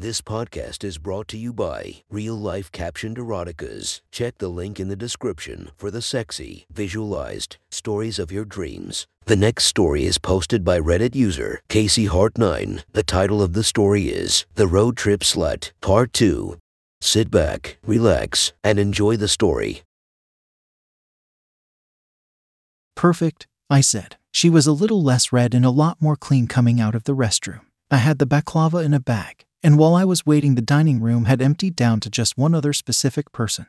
This podcast is brought to you by Real Life Captioned Eroticas. Check the link in the description for the sexy, visualized stories of your dreams. The next story is posted by Reddit user Casey Hart9. The title of the story is The Road Trip Slut, Part 2. Sit back, relax, and enjoy the story. Perfect, I said. She was a little less red and a lot more clean coming out of the restroom. I had the baklava in a bag, and while I was waiting, the dining room had emptied down to just one other specific person.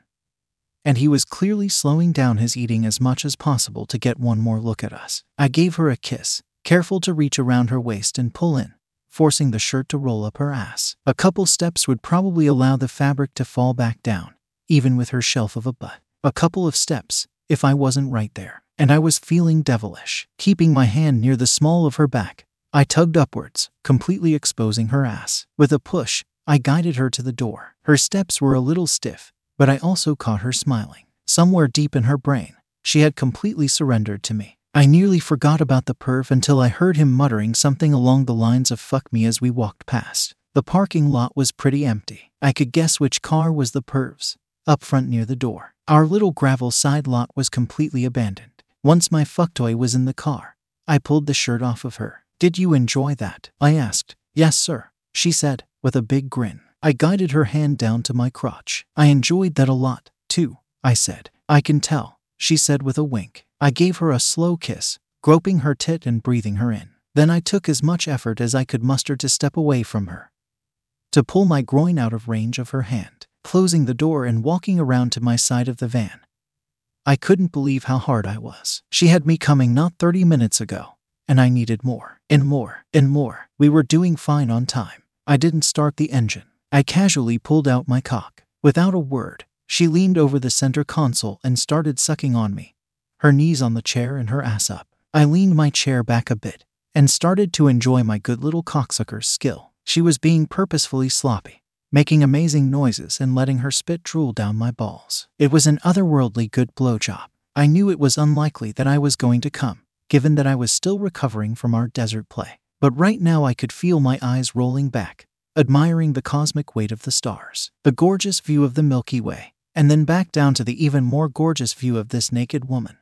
And he was clearly slowing down his eating as much as possible to get one more look at us. I gave her a kiss, careful to reach around her waist and pull in, forcing the shirt to roll up her ass. A couple steps would probably allow the fabric to fall back down, even with her shelf of a butt. A couple of steps, if I wasn't right there, and I was feeling devilish. Keeping my hand near the small of her back, I tugged upwards, completely exposing her ass. With a push, I guided her to the door. Her steps were a little stiff, but I also caught her smiling. Somewhere deep in her brain, she had completely surrendered to me. I nearly forgot about the perv until I heard him muttering something along the lines of fuck me as we walked past. The parking lot was pretty empty. I could guess which car was the perv's, up front near the door. Our little gravel side lot was completely abandoned. Once my fuck toy was in the car, I pulled the shirt off of her. Did you enjoy that? I asked. Yes, sir, she said, with a big grin. I guided her hand down to my crotch. I enjoyed that a lot, too, I said. I can tell, she said with a wink. I gave her a slow kiss, groping her tit and breathing her in. Then I took as much effort as I could muster to step away from her, to pull my groin out of range of her hand, closing the door and walking around to my side of the van. I couldn't believe how hard I was. She had me coming not 30 minutes ago, and I needed more, and more, and more. We were doing fine on time. I didn't start the engine. I casually pulled out my cock. Without a word, she leaned over the center console and started sucking on me, her knees on the chair and her ass up. I leaned my chair back a bit and started to enjoy my good little cocksucker's skill. She was being purposefully sloppy, making amazing noises and letting her spit drool down my balls. It was an otherworldly good blowjob. I knew it was unlikely that I was going to come, given that I was still recovering from our desert play. But right now I could feel my eyes rolling back, admiring the cosmic weight of the stars, the gorgeous view of the Milky Way, and then back down to the even more gorgeous view of this naked woman.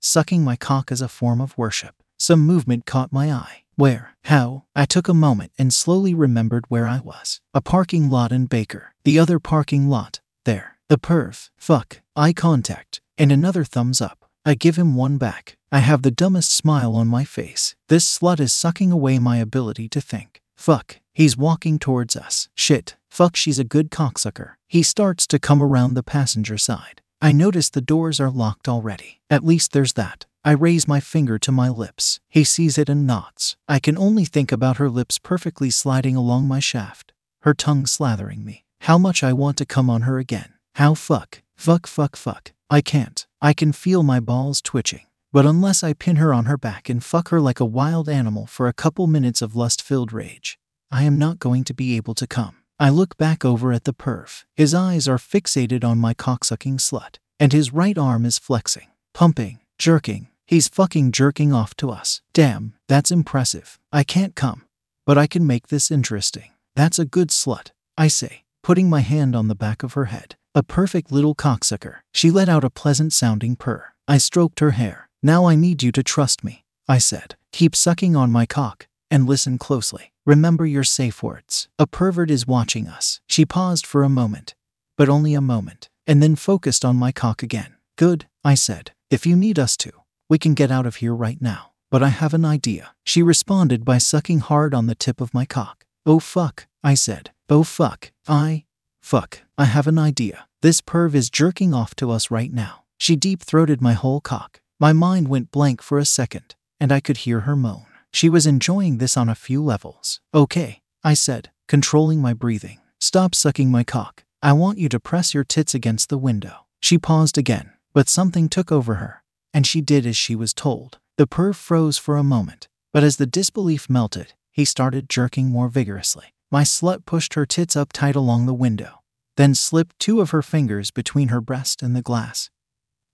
Sucking my cock as a form of worship. Some movement caught my eye. Where? How? I took a moment and slowly remembered where I was. A parking lot in Baker. The other parking lot. There. The perv. Fuck. Eye contact. And another thumbs up. I give him one back. I have the dumbest smile on my face. This slut is sucking away my ability to think. Fuck. He's walking towards us. Shit. Fuck, she's a good cocksucker. He starts to come around the passenger side. I notice the doors are locked already. At least there's that. I raise my finger to my lips. He sees it and nods. I can only think about her lips perfectly sliding along my shaft, her tongue slathering me. How much I want to come on her again. How fuck, fuck, fuck, fuck. I can't. I can feel my balls twitching. But unless I pin her on her back and fuck her like a wild animal for a couple minutes of lust filled rage, I am not going to be able to come. I look back over at the perf. His eyes are fixated on my cocksucking slut, and his right arm is flexing, pumping, jerking. He's fucking jerking off to us. Damn, that's impressive. I can't come, but I can make this interesting. That's a good slut, I say, putting my hand on the back of her head. A perfect little cocksucker. She let out a pleasant sounding purr. I stroked her hair. Now I need you to trust me, I said. Keep sucking on my cock and listen closely. Remember your safe words. A pervert is watching us. She paused for a moment, but only a moment, and then focused on my cock again. Good, I said. If you need us to, we can get out of here right now. But I have an idea. She responded by sucking hard on the tip of my cock. Oh fuck, I said. Oh fuck, I. Fuck, I have an idea. This perv is jerking off to us right now. She deep throated my whole cock. My mind went blank for a second, and I could hear her moan. She was enjoying this on a few levels. Okay, I said, controlling my breathing. Stop sucking my cock. I want you to press your tits against the window. She paused again, but something took over her, and she did as she was told. The perv froze for a moment, but as the disbelief melted, he started jerking more vigorously. My slut pushed her tits up tight along the window, then slipped two of her fingers between her breast and the glass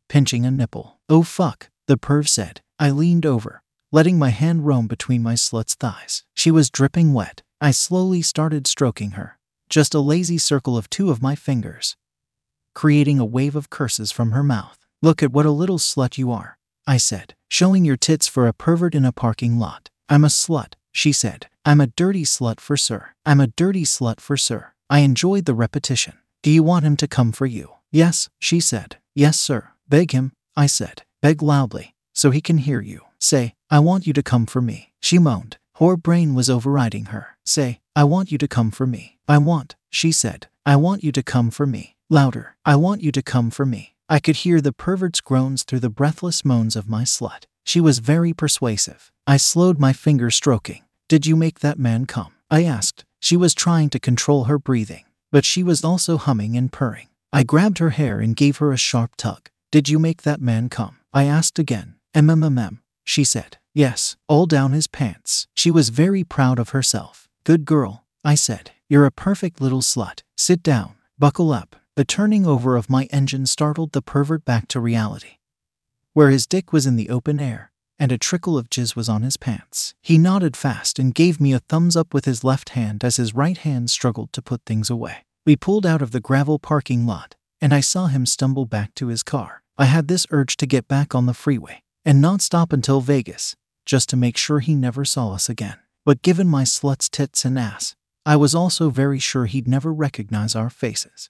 pinching a nipple. Oh fuck, the perv said. I leaned over, letting my hand roam between my slut's thighs. She was dripping wet. I slowly started stroking her, just a lazy circle of two of my fingers, creating a wave of curses from her mouth. Look at what a little slut you are, I said, showing your tits for a pervert in a parking lot. I'm a slut, she said. I'm a dirty slut for sir. I'm a dirty slut for sir. I enjoyed the repetition. Do you want him to come for you? Yes, she said. Yes, sir. Beg him, I said. Beg loudly, so he can hear you. Say, I want you to come for me. She moaned. Her brain was overriding her. Say, I want you to come for me. I want, she said. I want you to come for me. Louder. I want you to come for me. I could hear the pervert's groans through the breathless moans of my slut. She was very persuasive. I slowed my finger stroking. Did you make that man come? I asked. She was trying to control her breathing, but she was also humming and purring. I grabbed her hair and gave her a sharp tug. Did you make that man come? I asked again. MMMM, she said. Yes, all down his pants. She was very proud of herself. Good girl, I said. You're a perfect little slut. Sit down. Buckle up. The turning over of my engine startled the pervert back to reality, where his dick was in the open air and a trickle of jizz was on his pants. He nodded fast and gave me a thumbs up with his left hand as his right hand struggled to put things away. We pulled out of the gravel parking lot, and I saw him stumble back to his car. I had this urge to get back on the freeway and not stop until Vegas, just to make sure he never saw us again. But given my slut's tits and ass, I was also very sure he'd never recognize our faces.